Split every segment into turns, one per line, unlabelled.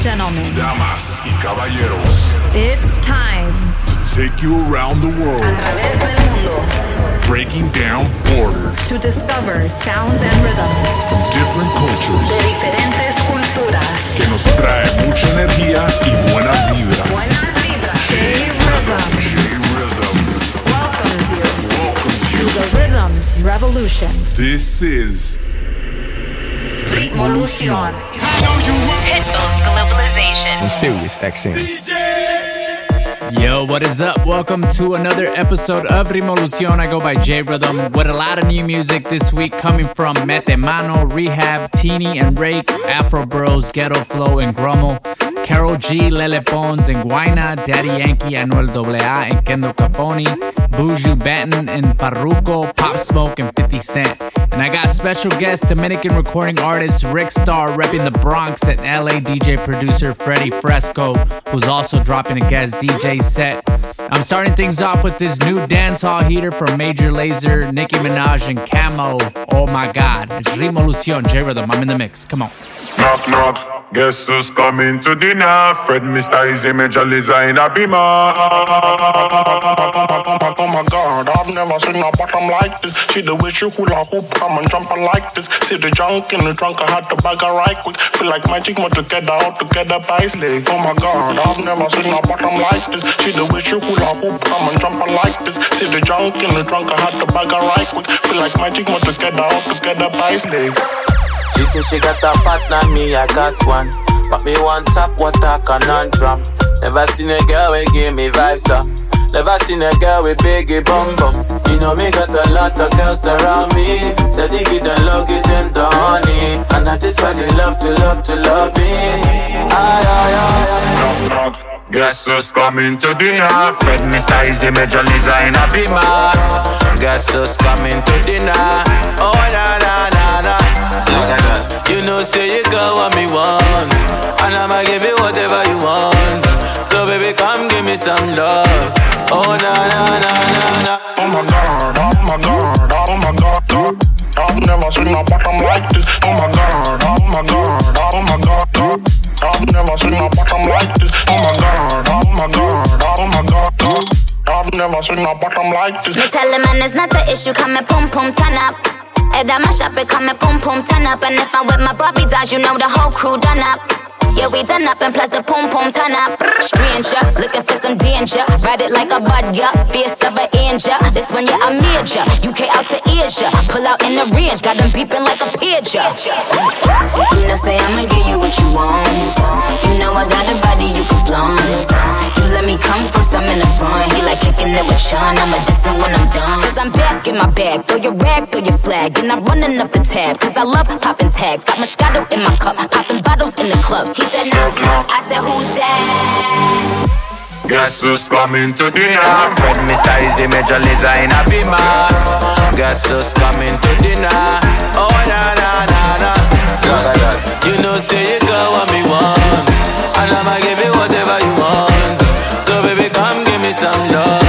and gentlemen,
damas y caballeros,
it's time.
To take you around the world, breaking down borders.
To discover sounds and rhythms.
From different cultures.
De diferentes culturas.
que nos trae mucha energía y buenas vibras.
J-Rhythm
J-Rhythm
welcomes you
welcomes
to
you.
the Rhythm Revolution.
This is
Ritmolution.
Pitbull's Globalization.
on Sirius XM.
Yo, what is up? Welcome to another episode of Rimolucion. I go by J Rhythm with a lot of new music this week coming from Metemano, Rehab, Teeny and Rake, Afro Bros, Ghetto Flow, and Grummel, Carol G, Lele Pons, and Guayna, Daddy Yankee, Anuel AA, and Kendo Caponi, Buju Banton, and Farruko, Pop Smoke, and 50 Cent. And I got special guest Dominican recording artist Rick Starr repping the Bronx and LA DJ producer Freddie Fresco, who's also dropping a guest DJ set. I'm starting things off with this new dancehall heater from Major Lazer, Nicki Minaj, and Camo. Oh my god, it's Rimolucion, J Rhythm. I'm in the mix. Come on.
Knock, knock. Guess who's coming to dinner? Fred Mr. Easy Major Liza in a beamer.
Oh my god, I've never seen a bottom like this. See the way she hula hoop, come and jump like this. See the junk in the trunk, I had to bag her right quick. Feel like magic, more together, all together slay. Oh my god, I've never seen a bottom like this. See the way she hula hoop, come and jump like this. See the junk in the trunk, I had to bag her right quick. Feel like magic, more together, all together slay.
She say she got a partner, me I got one. But me one tap, a conundrum. Never seen a girl we give me vibes up. Never seen a girl with biggie bum bum. You know me got a lot of girls around me. Steady give them love, give them the honey. And that is why they love to love to love me. Aye, aye, aye.
Knock, knock. Guess who's coming to dinner? Fred Mr. Easy Major Liza in a beamer.
Guess who's coming to dinner? Oh na na na. You know say you got what me want, and I'ma give you whatever you want. So baby, come give me some love. Oh na na na na na.
Oh my god, oh my god, oh my god, god. I've never seen a bottom like this. Oh my god, oh my god, oh my god, god. I've never seen a bottom like this. Oh my god, oh my god, oh my god, god. I've never seen a bottom like this.
Me tell the man it's not an issue, come and pum pum turn up. Head at my shop, it come and pum pum turn up. And if I'm with my Bobby dolls, you know the whole crew done up. Yeah, we done up and plus the pum pum turn up. Stranger, looking for some danger. Ride it like a bud, yeah. Fierce of an angel. This one, yeah, I'm major. UK out to Asia. Pull out in the range, got them beeping like a pager. You know, say I'ma give you what you want. You know I got a body you can flaunt. You let me come first, I'm in the front. He like kicking it with Sean. I'm a distant when I'm done. Cause I'm back in my bag. Throw your rag, throw your flag. And I'm running up the tab. Cause I love popping tags. Got Moscato in my cup. Popping bottles in the club. He said, knock, knock. I said, who's that?
Guess who's coming to dinner?
Fred Mr. Easy Major Liza in a beamer. Guess who's coming to dinner? Oh na na na na. You know say you got what me want, and I'ma give you whatever you want. So baby, come give me some love.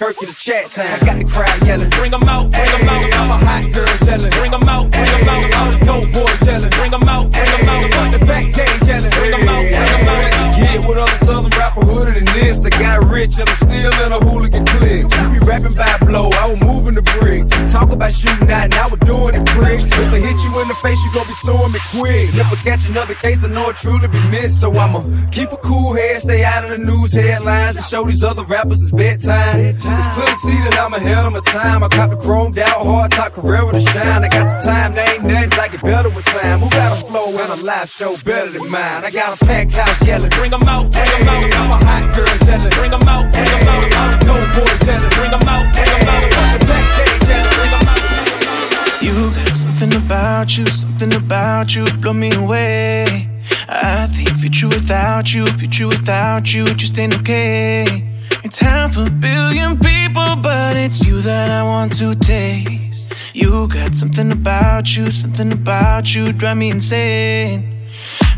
Kirk to the. Town. I got the crowd yelling, bring 'em out, bring 'em out. I'm a hot girl yelling, bring 'em out, bring 'em out. All the dope boys yelling, bring 'em out, bring 'em out. Got the back gate yelling, bring 'em out, bring 'em out. Get with other southern rapper hooded than this. I got rich and I'm still in a hooligan clique. We rapping by blow, I was moving the brick. Talk about shooting out, now we're doing it quick. If I hit you in the face, you gon' be suing me quick. Never catch another case, I know it truly be missed. So I'ma keep a cool head, stay out of the news headlines, and show these other rappers it's bedtime. It's clear to see that I'm ahead of my time. I cop the chrome down hard top career to shine. I got some time, they ain't nothing like it better with time. Who got a flow and a live show better than mine? I got a packed house yelling, bring 'em out, bring 'em out. I'm a hot girl yelling, bring 'em out, bring 'em out. All the dope boys yelling, bring 'em out, bring 'em out. Got the back gate yelling, bring 'em out.
You got something about you, something about you blow me away. I think future without you, future without you just ain't okay. It's half a billion people, but it's you that I want to taste. You got something about you, something about you drive me insane.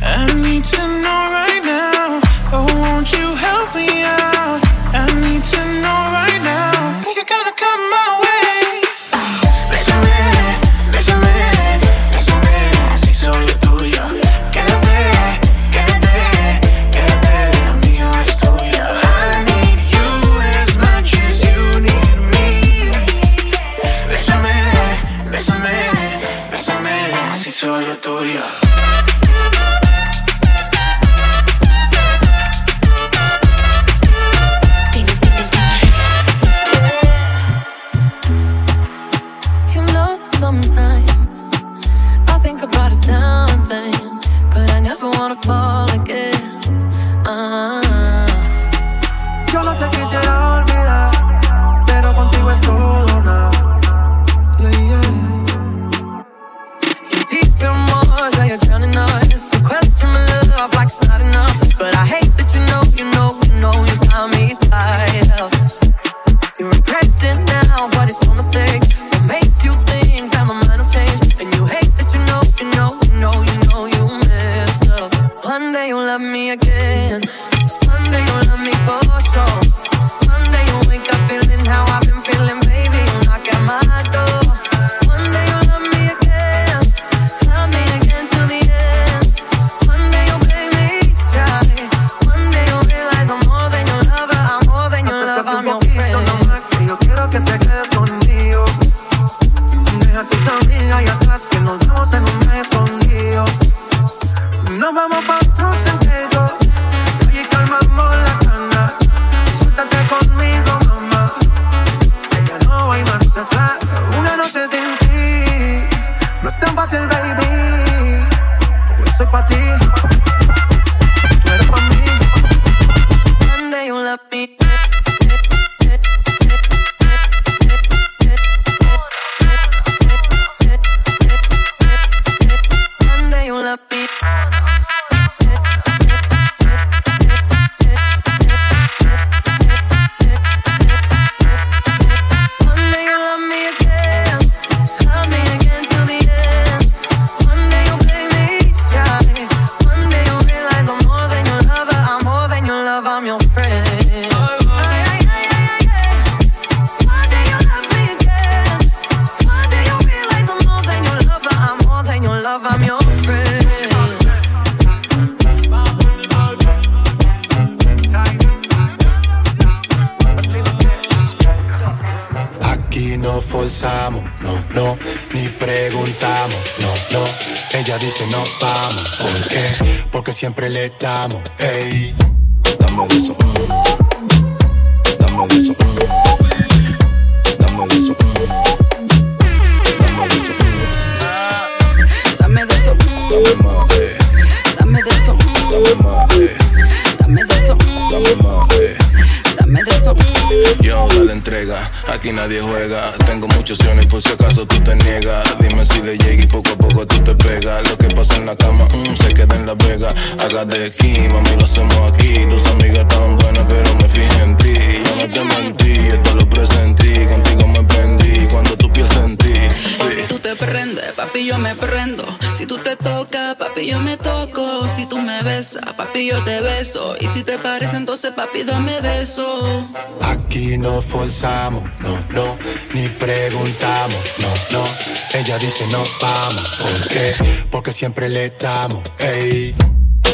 I need to know right now. Oh, won't you help me out? I need to know
Dice no vamos, ¿por qué? Porque siempre le damos, ey. Dame de eso, mm. Tengo muchos opciones por si acaso tú te niegas. Dime si le llega y poco a poco tú te pegas. Lo que pasa en la cama mm, se queda en la vega. Haga de aquí, mami, lo hacemos aquí. Tus amigas tan buenas, pero me fijé en ti. Yo no te mentí, esto lo presentí. Contigo me prendí cuando tú piensas en.
Si tú te prendes, papi, yo me prendo. Si tú te tocas, papi, yo me toco. Si tú me besas, papi, yo te beso. Y si te parece, entonces, papi, dame beso.
Aquí no forzamos, no, no, ni preguntamos, no, no. Ella dice no vamos, ¿por qué? Porque siempre le damos, ey.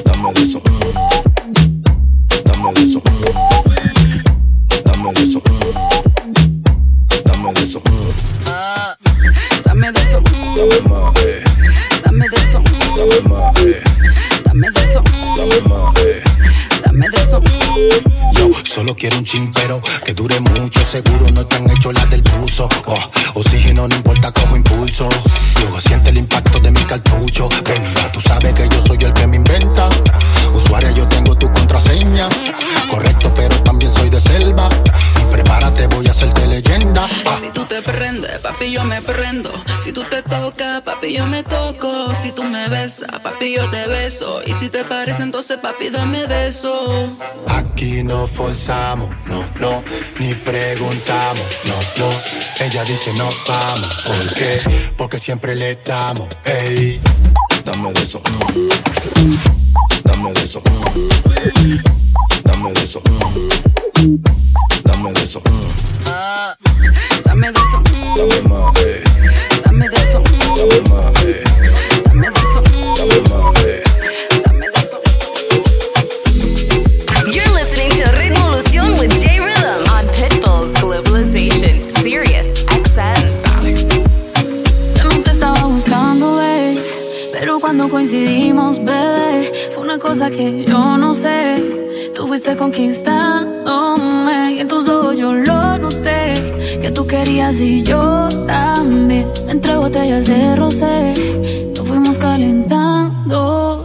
Dame de eso, mm. dame de eso, mm. Dame de eso, mm. dame de eso. mm.
Yo solo quiero un chimpero que dure mucho, seguro no están hechos las del buzo. Oh, oxígeno no importa, cojo impulso. Luego siente el impacto de mi cartucho. Venga, tú sabes que yo soy el que me inventa. Usuario, yo tengo
Si tú te tocas, papi, yo me toco. Si tú me besas, papi, yo te beso. Y si te parece, entonces, papi, dame beso.
Aquí no forzamos, no, no, ni preguntamos, no, no. Ella dice no vamos, ¿por qué? Porque siempre le damos, ey.
Dame de eso, mm. dame de eso, mm. dame de eso, mm. dame de eso, mm.
Dame de eso, mm.
dame más, eh.
Dame
más, eh.
dame
más, eh.
You're listening to Revolution with J Rhythm
On Pitbull's Globalization, Sirius XM.
Yo te estaba buscando, babe, pero cuando coincidimos, bebé, fue una cosa que yo no sé. Tú fuiste conquistándome y en tus ojos yo lo querías y yo también. Entre botellas de rosé, nos fuimos calentando.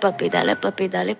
Papi, dale papi, dale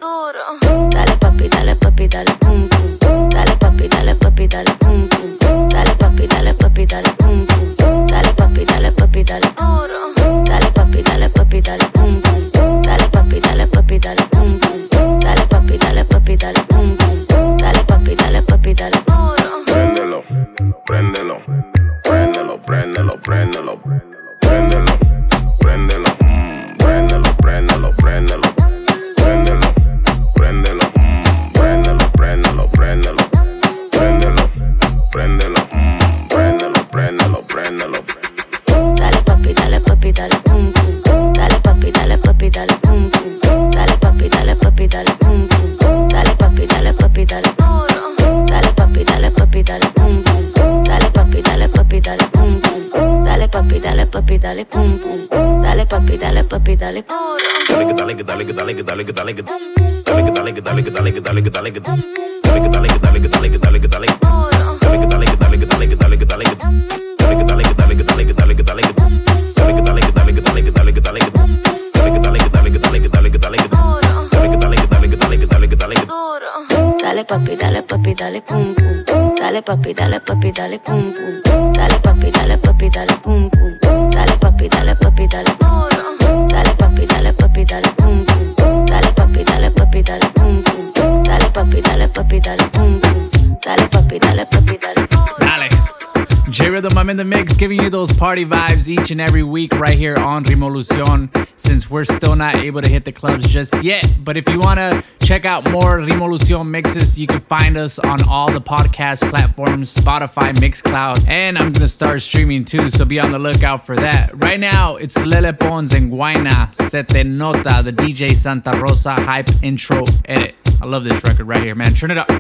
giving you those party vibes each and every week right here on Rimolucion. Since we're still not able to hit the clubs just yet, but if you want to check out more Rimolucion mixes, you can find us on all the podcast platforms Spotify, Mixcloud, and I'm going to start streaming too, so be on the lookout for that. Right now, it's Lele Pons and Guaina, Se Te Nota, the DJ Santa Rosa hype intro edit. I love this record right here, man. Turn it up.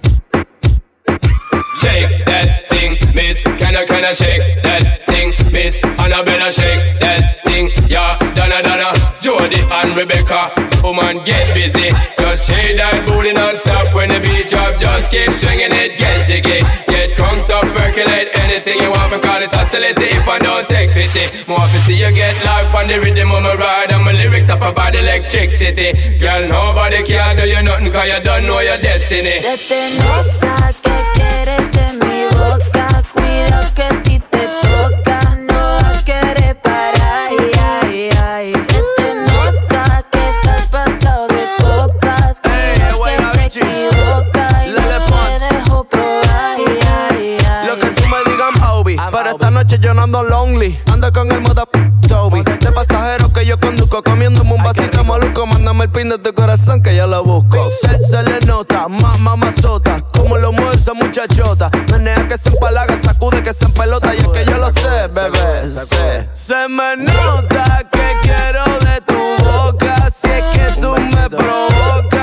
Shake that thing, miss. Can I, can I shake that thing, miss? Annabella, shake that thing. Yeah, Donna, Donna, Jody and Rebecca. Woman, get busy. Just shake that booty non-stop when the beat drop. Just keep swinging it, get jiggy. Get crunked up, percolate anything you want. For call it hostility if I don't take pity. More to see you get life on the rhythm of my ride. And my lyrics up about electricity. Girl, nobody can do you nothing cause you don't know your destiny.
Se te nota
noche yo no ando lonely. Ando con el moda Toby. De pasajero que yo conduzco. Comiéndome un vasito maluco. Mándame el pin de tu corazón que yo lo busco. Se, se le nota, mamá mazota. Como lo mueve esa muchachota. Menea que se empalaga, sacude que se empelota. y es que yo lo sé, bebé. Se me nota que quiero de tu boca. Si es que tú me provocas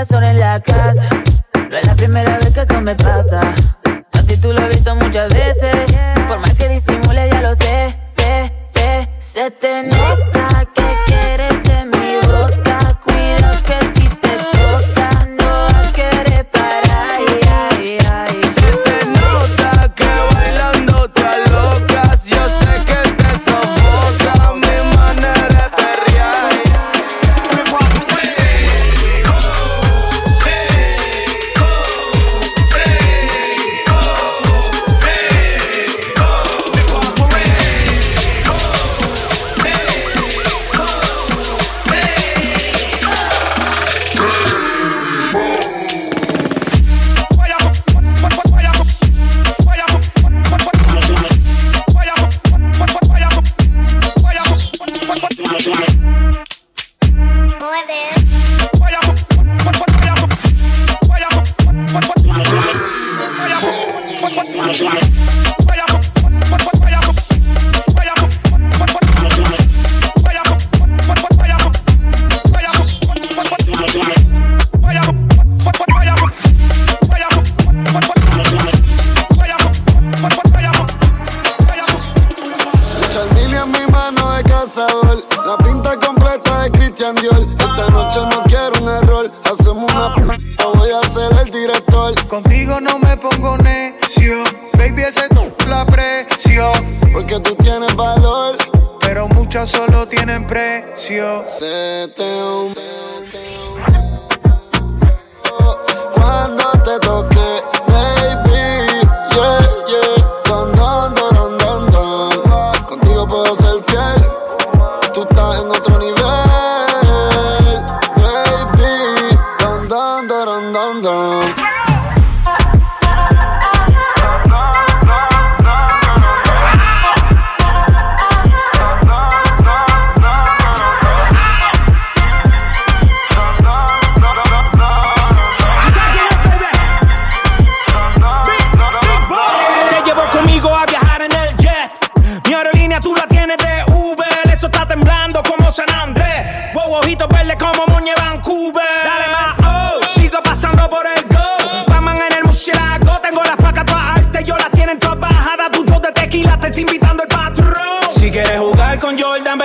corazón en la casa. No es la primera vez que esto me pasa. A ti tú lo he visto muchas veces. Por más que disimule, ya lo sé, sé, sé. Se te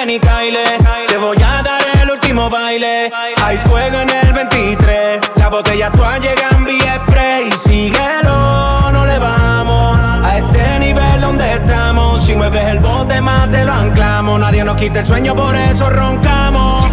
Ben y. Te voy a dar el último baile. Hay fuego en el 23. La botella actual llegan vía spray. Y síguelo, no le vamos a este nivel donde estamos. Si mueves el bote más te lo anclamos. Nadie nos quita el sueño, por eso roncamos.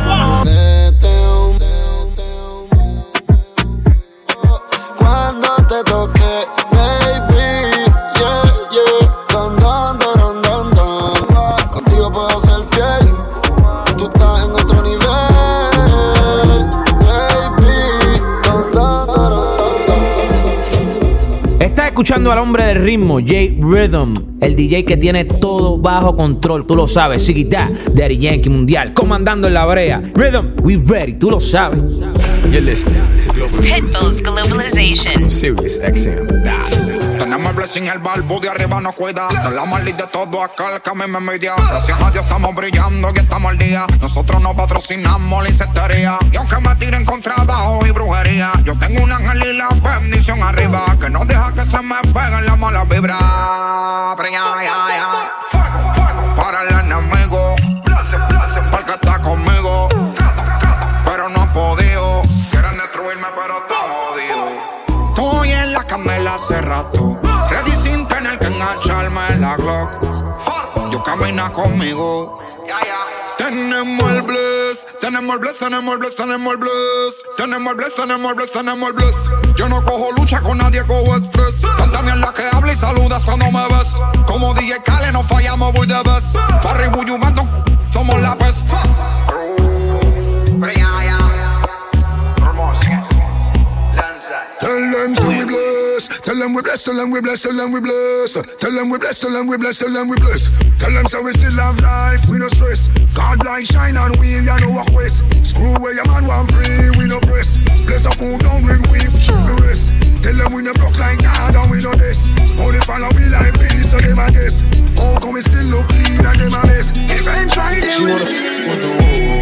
Escuchando al hombre del ritmo, J Rhythm, el DJ que tiene todo bajo control, tú lo sabes, Sigita, Daddy Yankee Mundial, comandando en la brea. Rhythm, we ready, tú lo sabes.
You're listening to Global
Pitbull's Globalization.
Sirius XM.
Tenemos el blessing, el balbo de arriba nos cuida. De la maldad de todo aquel que a mí me media. Gracias a Dios estamos brillando y estamos al día. Nosotros no patrocinamos la insectería. Y aunque me tiren con trabajo y brujería, yo tengo un ángel y la bendición arriba. Que no deja que se me peguen las malas vibras. Para el enemigo. La Glock. Yo camina conmigo. Tenemos el bless, tenemos el bless, tenemos el bless, tenemos el bless. Tenemos el bless, tenemos el bless, tenemos el bless. Yo no cojo lucha con nadie, cojo estrés. Cántame en la que habla y saludas cuando me ves. Como DJ Kale no fallamos, voy de best. Farry Buyumento, somos la best.
Tell them we bless. Tell them we bless. Tell them we bless. Tell them we bless. Tell them we bless. Tell them we bless. Tell them so we still have life. We no stress. God light shine on we. You know what quest. Screw where your man want pray. We no press. Bless up who down when we the rest. Tell them we no block like God and we no this. Only follow we like peace so them a guess. How come we still look clean and them a mess? If I'm trying to
She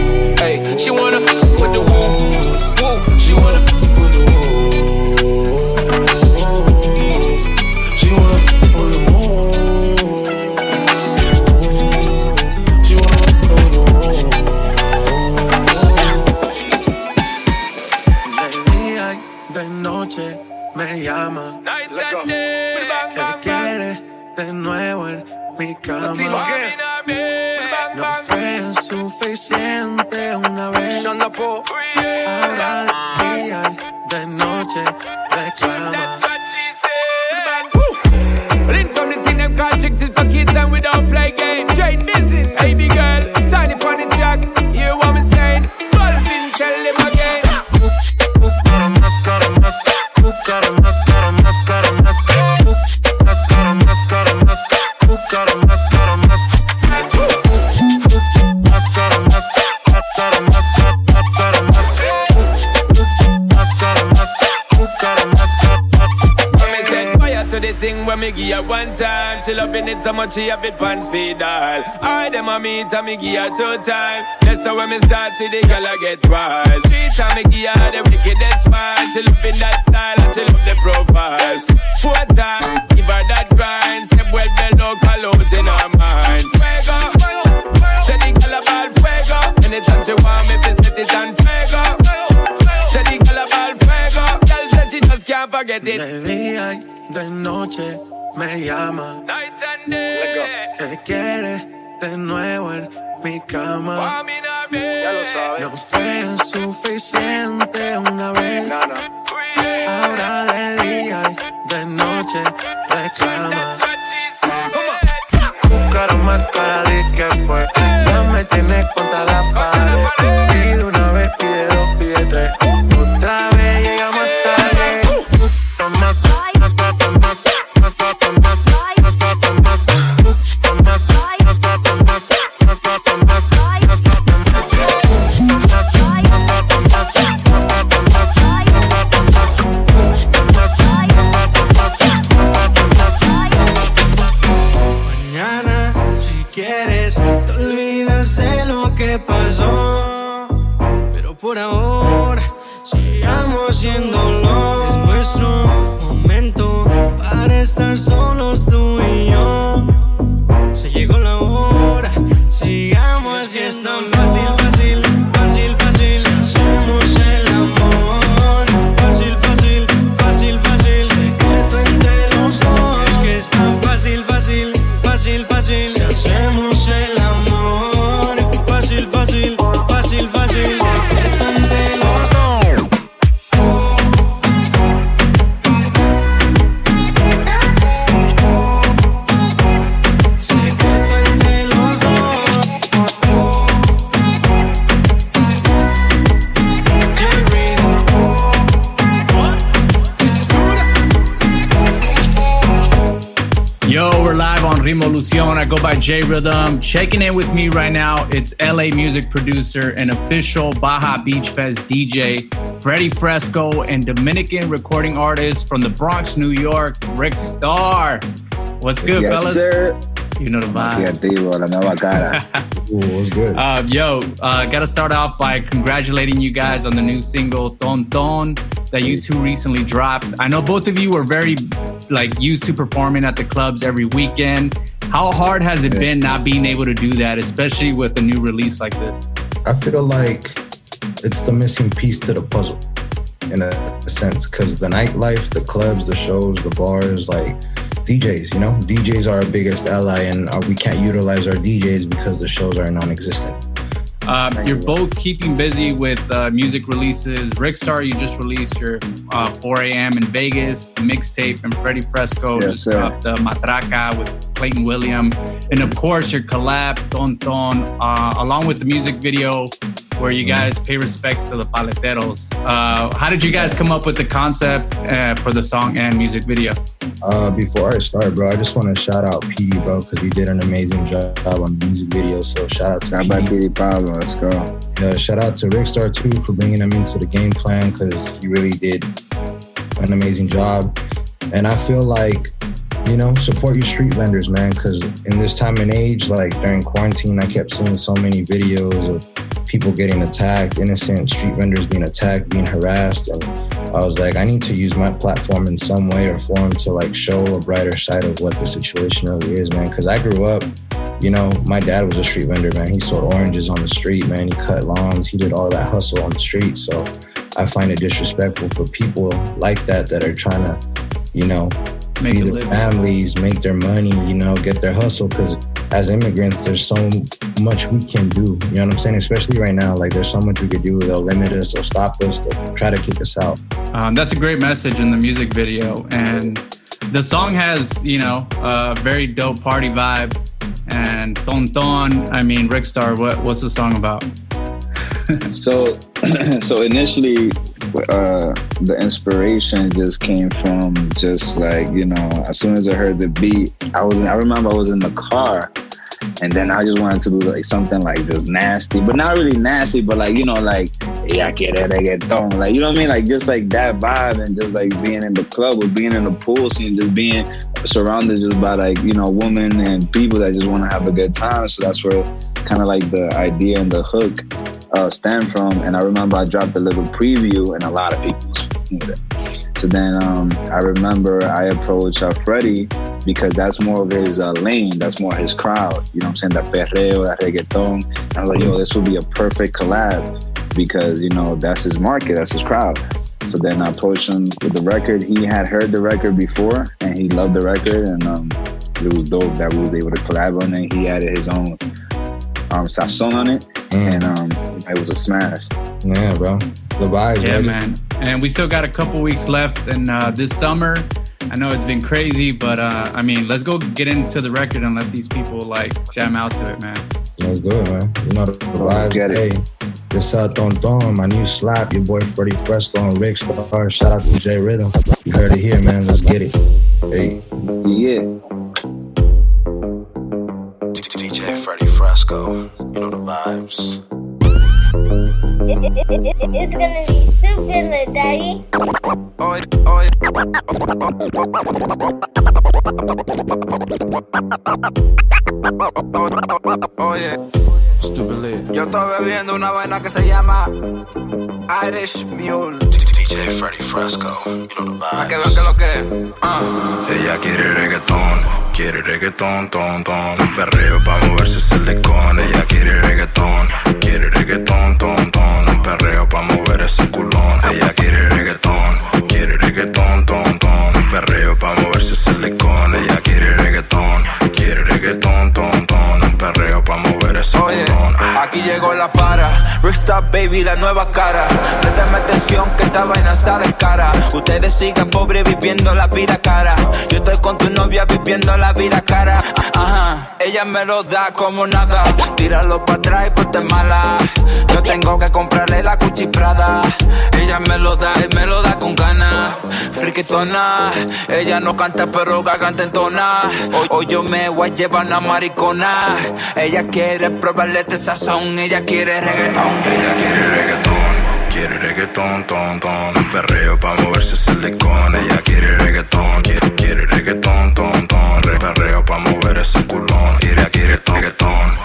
She wanna with the woo, woo.
She wanna
vez.
So much she have it pants feed all. I them a meet and me give her two time. That's how when me start see the girl I get wild. Three time me give her the wickedest one. She loving that
llama.
Night and day.
Quiere de nuevo en mi cama.
Ya lo sabes.
No fue suficiente una vez. Ahora de día y de noche reclama. Cara más cara de que fue. Ya me tienes contra la pared. Pide una vez, pide dos, pide tres. Otra vez
Rhythm. Checking in with me right now, it's LA music producer and official Baja Beach Fest DJ, Freddie Fresco, and Dominican recording artist from the Bronx, New York, Rick Starr. What's good,
yes,
fellas?
sir.
You know the vibes.
Creativo, la nueva cara.
what's good?
Uh, yo, uh, gotta start off by congratulating you guys on the new single Ton Ton that you two recently dropped. I know both of you were very like used to performing at the clubs every weekend. How hard has it been not being able to do that, especially with a new release like this?
I feel like it's the missing piece to the puzzle in a sense because the nightlife, the clubs, the shows, the bars, like DJs, you know, DJs are our biggest ally, and uh, we can't utilize our DJs because the shows are non existent.
Um, you're both keeping busy with uh, music releases. Rickstar, you just released your uh, 4 a.m. in Vegas, the mixtape, and Freddie Fresco
Yes,
just
sir.
dropped the Matraca with Clayton William. And of course, your collab, Ton Ton, uh, along with the music video where you guys pay respects to the Paleteros. Uh, how did you guys come up with the concept uh, for the song and music video?
Uh, before I start, bro, I just want to shout out PD, bro, because he did an amazing job on the music video. So shout out to
Shout out PD Pablo. Let's go.
Yeah, shout out to Rickstar too for bringing him into the game plan because he really did an amazing job. And I feel like, you know, support your street vendors, man, because in this time and age, like during quarantine, I kept seeing so many videos of people getting attacked, innocent street vendors being attacked, being harassed. And I was like, I need to use my platform in some way or form to like show a brighter side of what the situation really is, man. Because I grew up, you know, my dad was a street vendor, man. He sold oranges on the street, man. He cut lawns. He did all that hustle on the street. So I find it disrespectful for people like that that are trying to, you know,
Make
their families, make their money, you know, get their hustle. Because as immigrants, there's so much we can do. You know what I'm saying? Especially right now, like there's so much we could do. They'll limit us, they'll stop us, they'll try to kick us out.
Um, that's a great message in the music video, and the song has you know a very dope party vibe. And Ton Ton, I mean Rick Star, what what's the song about?
so so initially uh the inspiration just came from just like you know as soon as i heard the beat i was in, i remember i was in the car and then i just wanted to do like something like just nasty but not really nasty but like you know like yeah get it reggaeton like you know what i mean like just like that vibe and just like being in the club or being in the pool scene just being surrounded just by like you know women and people that just want to have a good time so that's where kind of like the idea and the hook uh, stem from. And I remember I dropped a little preview, and a lot of people it. So then um, I remember I approached uh, Freddie because that's more of his uh, lane, that's more his crowd. You know what I'm saying? That perreo, that reggaeton. And I was like, yo, this would be a perfect collab because you know that's his market, that's his crowd. So then I approached him with the record. He had heard the record before, and he loved the record, and um, it was dope that we was able to collab on it. He added his own um, sazon on it. and um, it was a smash.
Yeah, bro. The vibes.
Yeah,
right?
man. And we still got a couple weeks left, and uh, this summer, I know it's been crazy, but uh, I mean, let's go get into the record and let these people like jam out to it, man.
Let's do it, man. You know the vibes.
get it.
Hey, this uh, Don Don, my new slap, your boy Freddie Fresco and Rick Star. Shout out to J Rhythm. You heard it here, man. Let's get it. Hey.
Yeah.
DJ Freddie Fresco, you know the vibes.
It's gonna be super lit, Daddy.
Oye, yo estoy bebiendo una vaina que se llama Irish Mule.
DJ Freddie Fresco,
Para que vean que lo que. Ah.
Ella quiere reggaetón, quiere reggaetón, ton, ton. Un perreo pa' moverse silicón. Ella quiere reggaetón, quiere reggaetón, ton, ton. Un perreo pa' mover ese culón. Ella quiere reggaetón, quiere reggaetón, ton, ton. Un perreo pa' moverse silicón. Ella quiere reggaetón, quiere reggaetón, ton, ton. Un perreo pa' mover ese
Oye,
culón.
aquí llegó la para. Rickstar Baby, la nueva cara. Préstame atención que esta vaina sale cara. Ustedes sigan pobres viviendo la vida cara. Yo estoy con tu novia viviendo la vida cara. Ajá, ella me lo da como nada. Tíralo para atrás y ponte mala. Yo tengo que comprarle la Gucci Prada. Ella me lo da y me lo da con ganas. Friquitona, ella no canta pero canta en tona. Hoy yo me voy a llevar una maricona. Ella quiere probarle este sazón, ella quiere reggaetón.
Ella quiere reggaetón, quiere reggaetón, ton, ton. Un perreo pa' moverse silicón. Ella quiere reggaetón, quiere, quiere reggaetón, ton, ton. Re- Perreo pa' mover ese culón. Ella quiere reggaetón,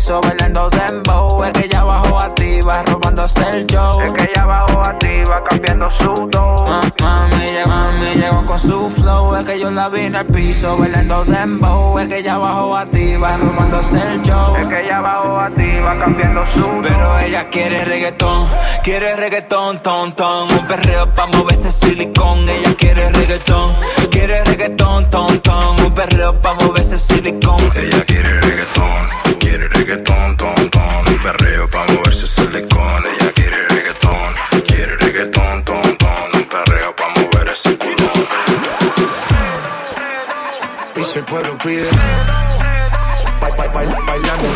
piso bailando dembow. Es que ella bajó activa, robándose el show. Es que ella bajó activa, cambiando su dough. Ma- Mami, mami llegó con su flow, es que yo la vi en el piso bailando dembow. Es que ella bajó activa, robándose el show. Es que ella bajó activa, cambiando su Pero ella quiere reggaetón, quiere reggaetón, ton, ton. Un perreo pa' moverse silicón. Ella quiere reggaetón, quiere reggaetón, ton, ton. Un perreo pa' moverse silicón.
Ella quiere reggaetón, quiere reggaetón, ton, ton. Un perreo pa' moverse silicón. Ella quiere reggaetón, quiere reggaetón, ton, ton. Un perreo pa' mover ese culón.
y si el pueblo pide ba- ba- ba- bailando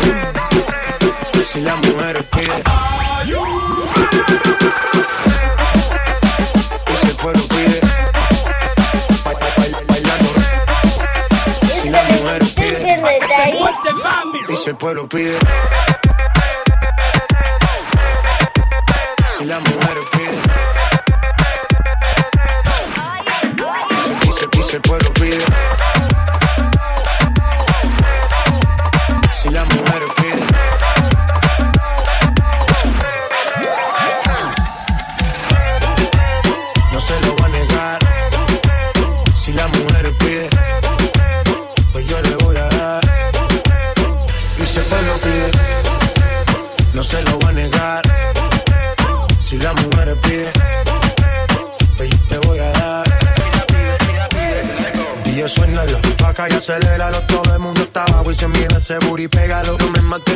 si las mujeres piden si el pueblo pide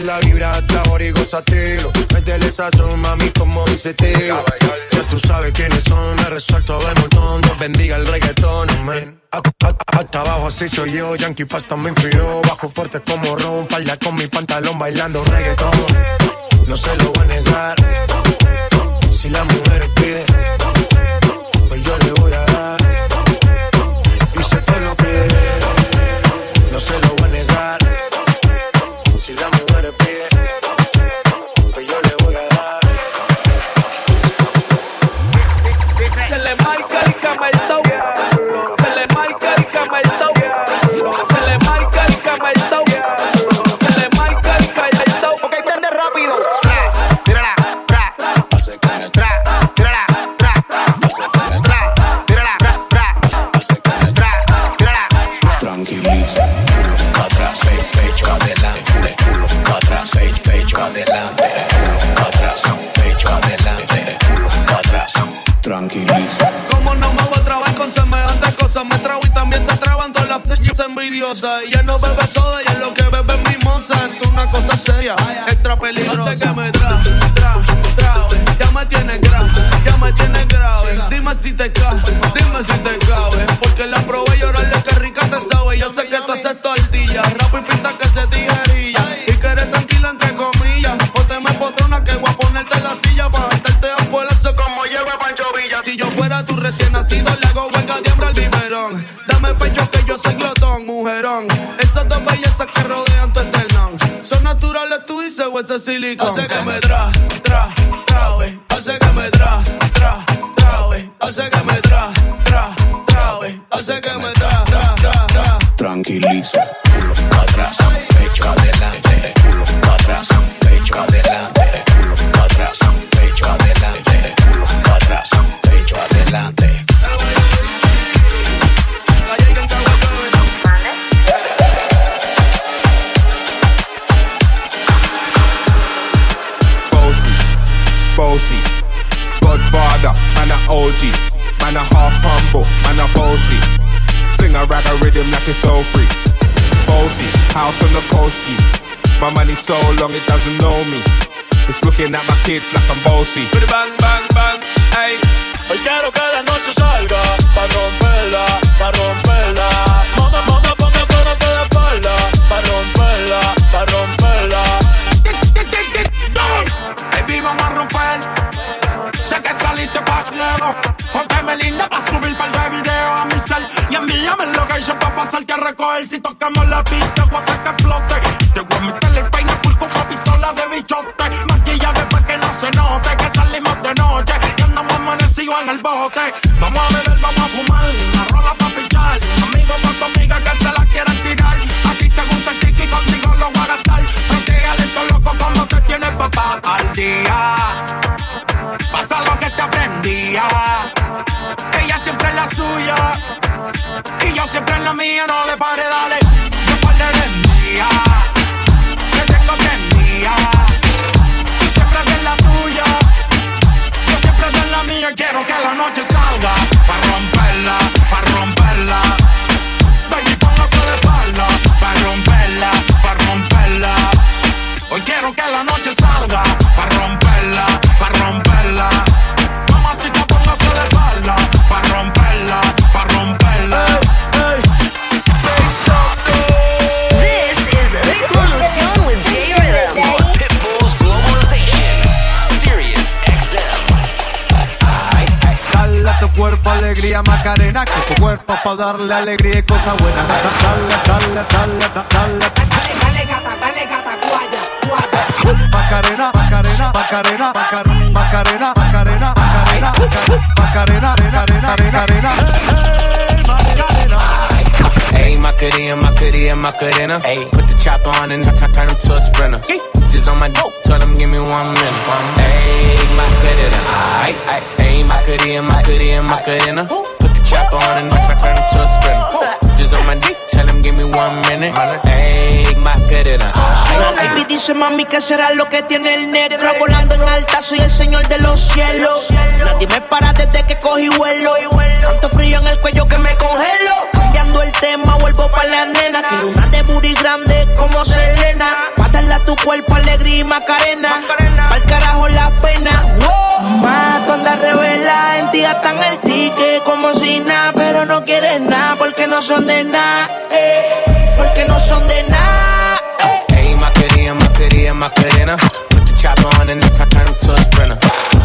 la vibra hasta ahora y gózatelo. Métele sazón, mami, como dice Teo. Ya tú sabes quiénes son, me resuelto de montón. Dios bendiga el reggaetón, A- a- Hasta abajo así soy yo, Yankee Pasta me inspiró Bajo fuerte como Ron, falda con mi pantalón bailando reggaetón. No se lo voy a negar. Si la mujer pide Y
ya no bebe soda es lo que bebe es mimosa. Es una cosa seria, extra peligrosa. Hace que me tra, tra, trabe. Ya me tienes grave, ya me tienes grave. Dime si te cae, dime si te cabe. Porque la probé y llorarle que rica te sabe. Yo sé que tú haces tortillas, silicón. Hace que me tra, tra,
so long it doesn't know me. It's looking at my kids like I'm bossy.
Bang, bang, bang, ey.
Hoy quiero que
cuerpo para darle alegría y cosas buenas. Da- da- Dale, dale, dale, dale.
Dale gata, dale gata, guaya, guaya.
Macarena, Macarena, Macarena, Macarena, Macarena, Macarena, Macarena, Macarena, Macarena, Macarena.
Hey, Macarena, Macarena, Macarena. Hey, put the chopper on and t- t- turn him to a sprinter. Just on my dope, Aight.
Baby dice mami que será lo que tiene el negro Volando en alta, soy el señor de los cielos. Nadie me para desde que cogí vuelo. Tanto frío en el cuello que me congelo. Cambiando el tema, vuelvo pa' la nena. Quiero una de booty grande como Selena. Pa' darle a tu cuerpo alegría y macarena. Pa'l carajo la pena. Wow. Mato anda revela, en ti gastan el ticket como si nada. Pero no quieres nada porque no son de nada eh, Porque no son de nada
Macarena, Macarena, Macarena. Put the chopper on and t- turn him to a sprinter.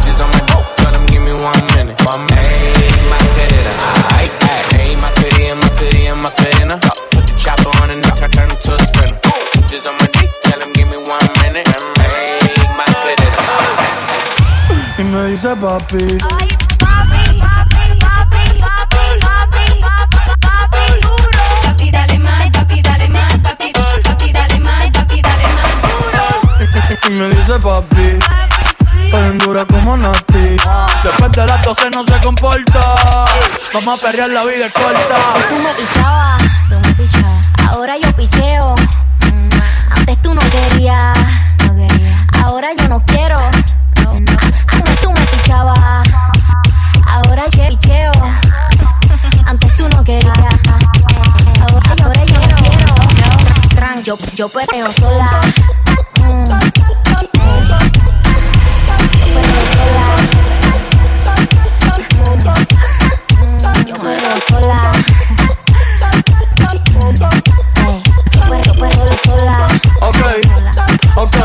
Just on my dope, tell him give me one minute. One minute. Hey, Macarena, aight, aight. Hey, Macarena, Macarena, Macarena. Put the chopper on and t- turn him to a sprinter. Just on my dick, tell him give me one minute. Hey, Macarena.
Y me dice papi.
Papi, papi.
Estoy en dura como Nati. Después de las 12 no se comporta. Vamos a perrear la vida corta.
Tú me pichabas, tú me pichabas. Ahora yo picheo. Mm, antes tú no querías. Ahora yo no quiero. Antes tú me pichabas. Ahora yo picheo. Antes tú no querías. Ahora, ahora yo no quiero. Yo, yo perreo sola. Mm. Yo perreo sola. Yo sola.
Ok, ok.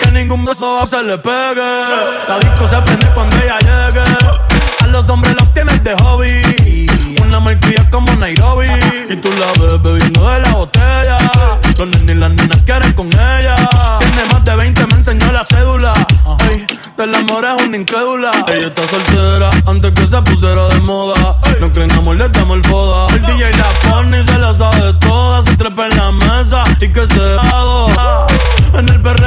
Que ningún beso se le pegue. La disco se prende cuando ella llegue. A los hombres los tienes de hobby. Una marquilla como Nairobi. Y tú la ves bebiendo de la botella. Los nenes y las nenas quieren con ella. Tiene más de 20, me enseñó la cédula. Del amor es una incrédula. Ella está soltera antes que se pusiera de moda. No creen amor, le damos el foda. El DJ la pone y se la sabe toda. Se trepa en la mesa y que se haga. En el perreo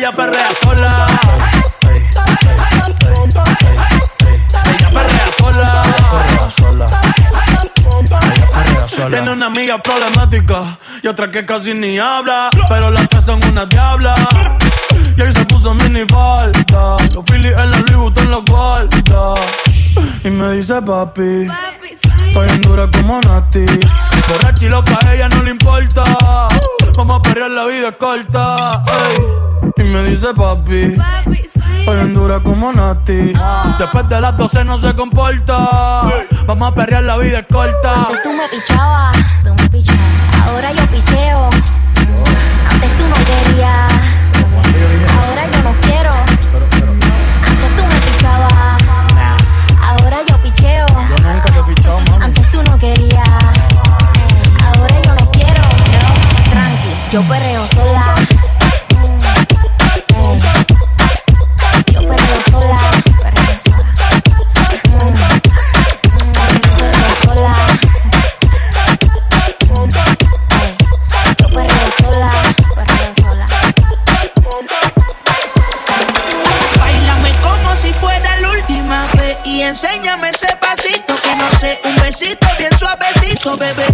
ella perrea sola. Ella perrea sola. Perrea sola. Tiene una amiga problemática y otra que casi ni habla, pero las tres son una diabla. Y ahí se puso mini falta, los Phillies en la Louis en la guarda. Y me dice papi, estoy en dura como Nati. Borracha y loca, a ella no le importa. Vamos a perrear, la vida es corta. ey. Y me dice papi, estoy en dura como Nati. Después de las 12 no se comporta. Vamos a perrear, la vida es corta.
Antes tú me pichabas, tú me pichabas. Ahora yo picheo. Antes tú no querías. Ahora yo no quiero. Antes tú me pichabas. Ahora yo picheo. Antes tú no querías. Ahora yo no quiero. Tranqui, yo perreo sola.
Sé, un besito bien suavecito, bebé.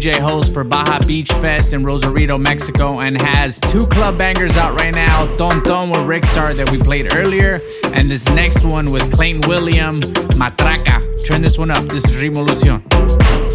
DJ host for Baja Beach Fest in Rosarito, Mexico, and has two club bangers out right now Ton Ton with Rick Star that we played earlier, and this next one with Clayton William, Matraca. Turn this one up. This is Revolucion.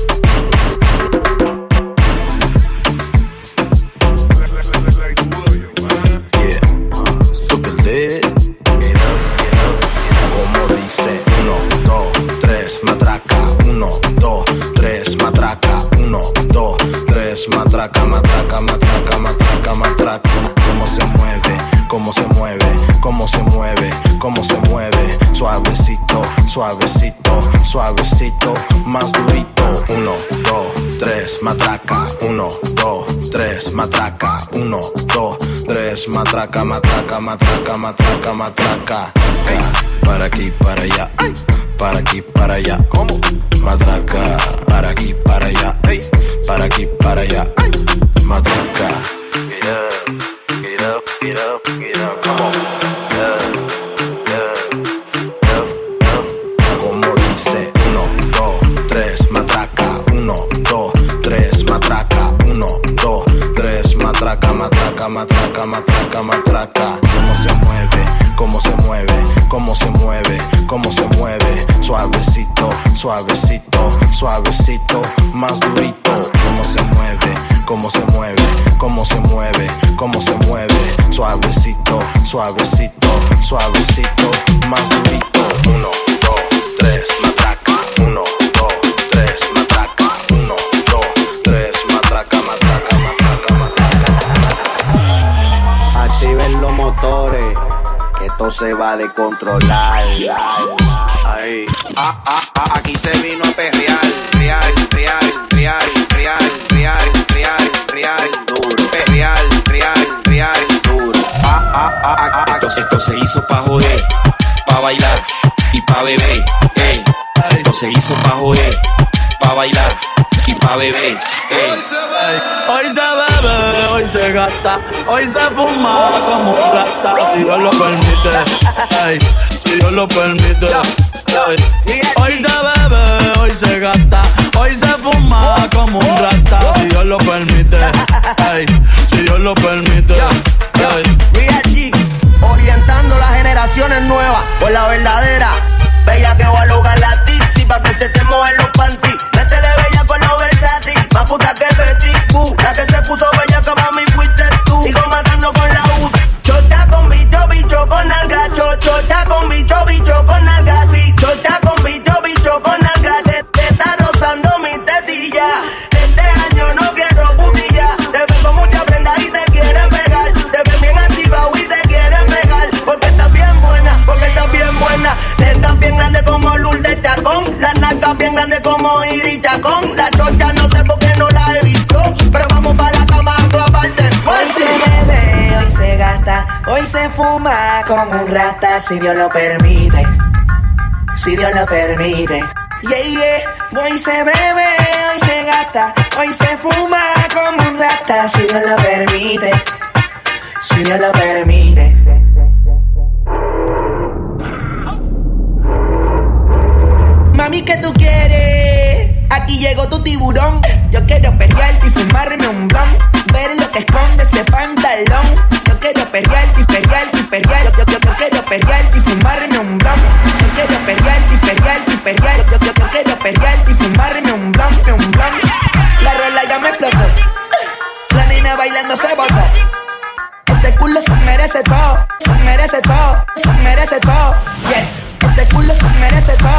Suavecito, suavecito, más durito. Uno, dos, tres, matraca, uno, dos, tres, matraca, uno, dos, tres, matraca, matraca, matraca, matraca, matraca. Para aquí, para allá, para aquí, para allá. Matraca, para aquí, para allá, para aquí, para allá. Matraca. Get up, get up, get up, get up. Matraca, matraca, matraca, matraca. Cómo se mueve, cómo se mueve, cómo se mueve, cómo se mueve, suavecito, suavecito, suavecito, más durito. Cómo se mueve, cómo se mueve, cómo se mueve, cómo se mueve, suavecito, suavecito, suavecito, más durito. Uno, dos, tres,
esto se va de controlar. Ahí.
Ah, ah, ah, aquí se vino a perrear, real, real, real, real, real, real, real, duro, perreal, real, real, duro. Ah, ah, ah, ah, ah.
Esto, esto se hizo pa' joder, pa' bailar y pa' beber. Ey. Esto se hizo pa' joder, pa' bailar pa' beber. Ey.
Hoy se bebe, hoy se gasta, hoy se fuma como un gata, si Dios lo permite, ey, si Dios lo permite. ey. Hoy se bebe, hoy se gasta, hoy se fuma como un rata, si Dios lo permite, ey, si Dios lo permite. ey.
Real G, orientando las generaciones nuevas por la verdadera. Bella que va a lograr la tipsy pa' que se te mojen los La chocha no sé por qué no la he visto. Pero vamos para la cama a clavarte.
Hoy se bebe, hoy se gasta, hoy se fuma como un rata, si Dios lo permite. Si Dios lo permite. Yeah, yeah. Hoy se bebe, hoy se gasta, hoy se fuma como un rata, si Dios lo permite. Si Dios lo permite.
Mami, ¿qué tú quieres? Aquí llegó tu tiburón. Yo quiero perrearte y fumarme un blon. Ver lo que esconde ese pantalón. Yo quiero perrearte y perrearte y perrearte. Yo, quiero perrearte y fumarme un blon. Yo quiero perrearte y perrearte y perrearte. Yo, yo, yo quiero perrearte y fumarme un blon, un blon. La rola ya me explotó. La nena bailando se botó. Ese culo se merece todo, se merece todo, se merece todo. Yes, ese culo se merece todo,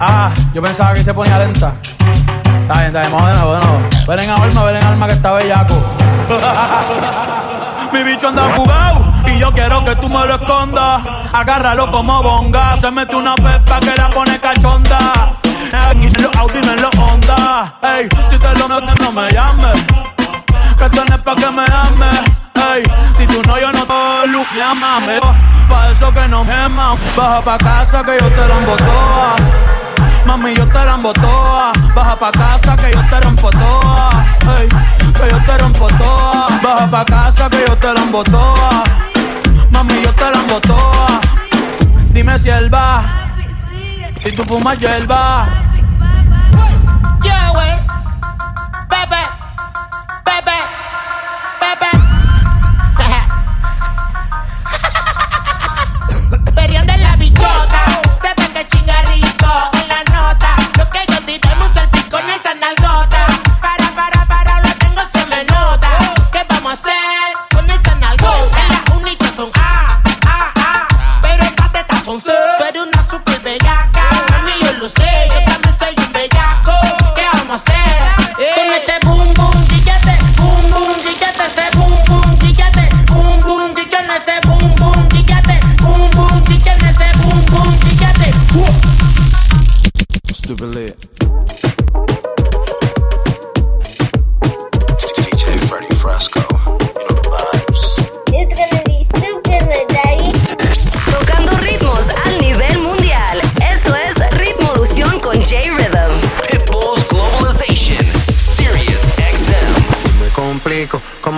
Ah, yo pensaba que se ponía lenta. Está bien, está bien, vamos de nuevo, de nuevo. Ven en alma, ven en alma que está bellaco. Mi bicho anda jugado y yo quiero que tú me lo escondas. Agárralo como bonga. Se mete una pepa que la pone cachonda. Aquí en los Audi, no en los Honda. Ey, si te lo metes, no me llames. Que tienes pa' que me ames. Ey, si tú no, yo no te luz, llámame. Pa' eso que no me aman. Baja pa' casa que yo te la embotoa. Mami, yo te la embotoa. Baja pa' casa que yo te rompo toa. Que yo te rompo toa. Baja pa' casa que yo te la embotoa. Mami, yo te la embotoa. Dime si él va. Si tú fumas, yo él va.
Yeah, wey. Bebe. Bebe.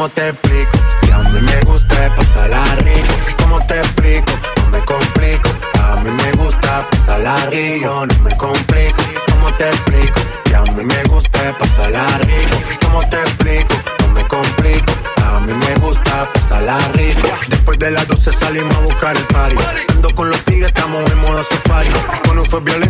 ¿Cómo te explico? Que a mí me gusta pasarla rico. ¿Cómo te explico? No me complico. A mí me gusta pasarla rico. No me complico. ¿Cómo te explico? Que a mí me gusta pasarla rico. ¿Cómo te explico? No me complico. A mí me gusta pasarla rico. Después de las 12 salimos a buscar el party. Ando con los tigres, estamos en modo safari. Con un fue violento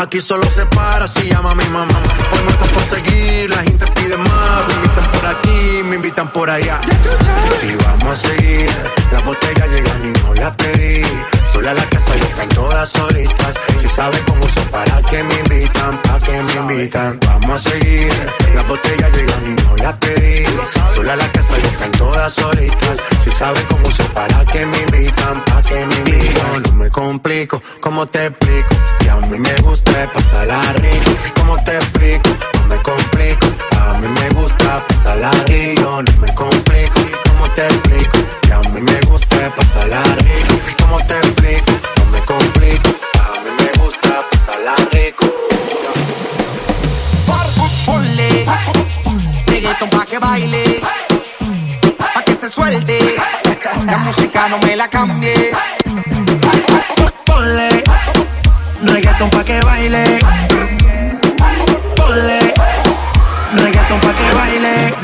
Aquí solo se para si llama mi mamá. Hoy no está por seguir, la gente pide más. Me invitan por aquí, me invitan por allá. Y vamos a seguir. Las botellas llegan y no las pedí. Sola la casa y están todas solitas. Si saben cómo uso para que me invitan, pa' que me invitan. Vamos a seguir. Las botellas llegan y no las pedí. Sola la casa y están todas solitas. Si saben cómo uso para que me invitan, pa' que me invitan. No me complico, ¿cómo te explico? Que a mí me gusta pasarla rico. ¿Cómo te explico? No me complico. A mí me gusta pasarla rico. No me complico, ¿cómo te explico? Que a mí me gusta pasarla rico. No me
la cambie. Ponle reggaeton pa' que baile. Ponle reggaeton pa' que baile.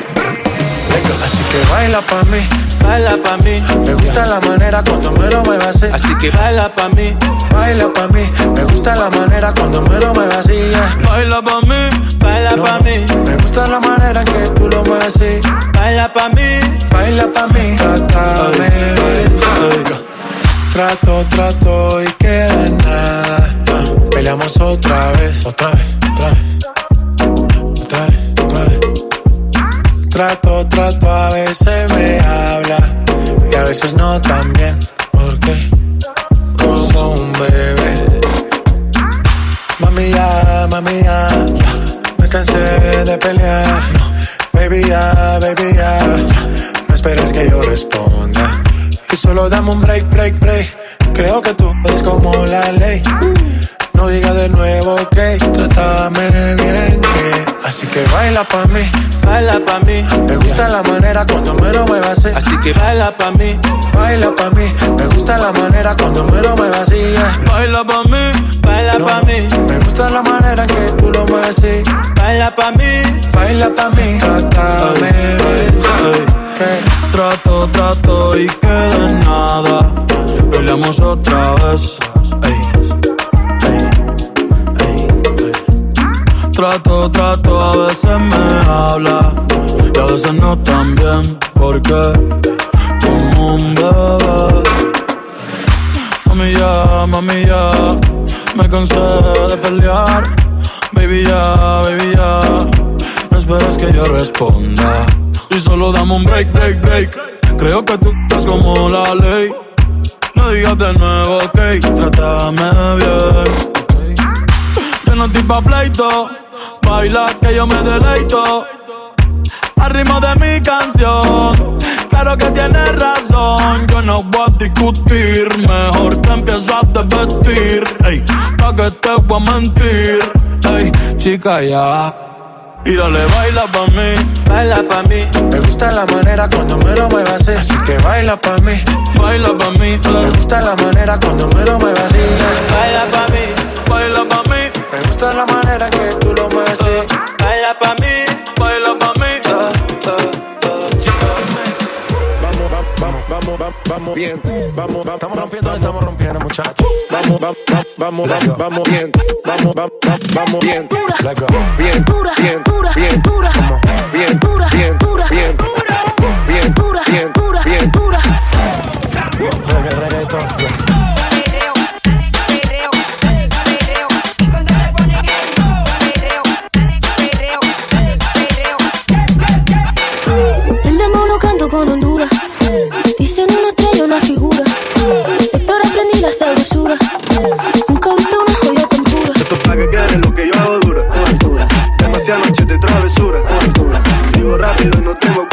Así que baila pa' mí, baila pa' mí. Me gusta la manera cuando me lo muevas así. Así que baila pa' mí, baila pa' mí. Me gusta la manera cuando me lo muevas así. yeah.
Baila pa' mí, baila
No,
pa' mí.
Me gusta la manera en que tú lo mueves así.
Baila pa' mí,
baila pa' mí. Trátame. Trato, trato y queda nada. Peleamos otra vez, otra vez, otra vez. Otra vez, otra vez. Trato, trato, a veces me habla y a veces no tan bien. Porque como un bebé. Mami ya, mami ya, cansé de pelear. Baby ya, baby ya, no esperes que yo responda. Y solo dame un break, break, break. Creo que tú eres como la ley. No digas de nuevo que trátame bien, que así que baila pa' mí, baila pa' mí. Me gusta la manera cuando me lo muevas así. Así que baila pa' mí, baila pa' mí. Me gusta la manera cuando me lo muevas así. yeah.
baila pa' mí, baila pa' mí.
Me gusta la manera en que tú lo mueves así.
Baila pa' mí,
baila pa' mí. Trátame bien, que
Trato, trato y queda en nada. Peleamos otra vez. Trato, trato, a veces me habla y a veces no tan bien. Porque como un bebé. Mami ya, mami ya, Me cansé de pelear. Baby, ya, baby, ya. No esperes que yo responda. Y solo dame un break, break, break. Creo que tú estás como la ley. No digas de nuevo, ok. Trátame bien. Yo no estoy pa' pleito. Baila que yo me deleito. Al ritmo de mi canción. Claro que tienes razón. Yo no voy a discutir. Mejor te empiezo a desvestir. Ey, pa' que te voy a mentir. Ey, chica, ya. Y dale, baila pa' mí.
Baila pa' mí. Me gusta la manera cuando me lo muevas así. Así que baila pa' mí.
Baila pa' mí. eh.
Me gusta la manera cuando me lo muevas así.
Baila pa' mí,
Baila pa' mí.
Me gusta la manera que tú lo mueves así.
baila pa' mí.
Baila pa' mí.
Vamos, vamos, vamos, vamos, vamos, vamos bien. Vamos, vamos, estamos rompiendo, estamos rompiendo, muchachos. Vamos, vamos, vamos, vamos, vamos bien. Vamos, vamos, vamos bien. Let's go. Bien, bien, bien. Vamos, bien, bien, bien. Bien, bien, bien. Regga- reggaetón,
sabrosura. Nunca he visto una joya tan pura.
Esto es pa' que quede lo que yo hago dura. Demasiadas noches de travesura. Vivo rápido y no tengo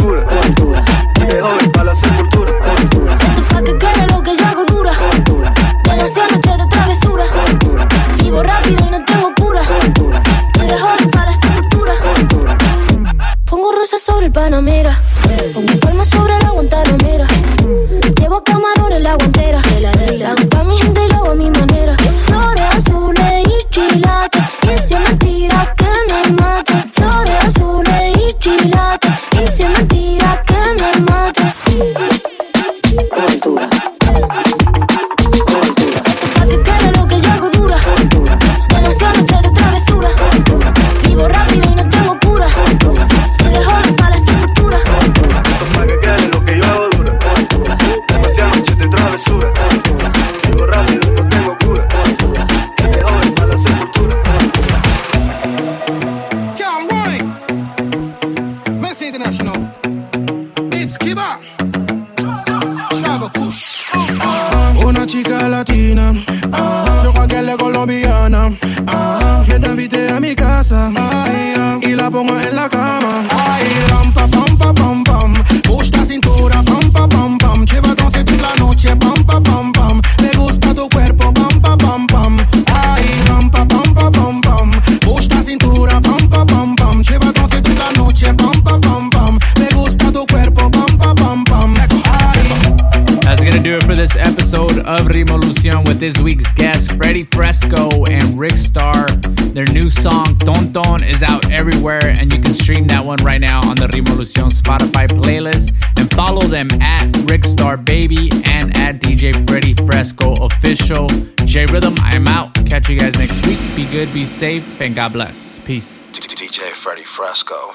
Be safe, and God bless. Peace.
DJ Freddie Fresco.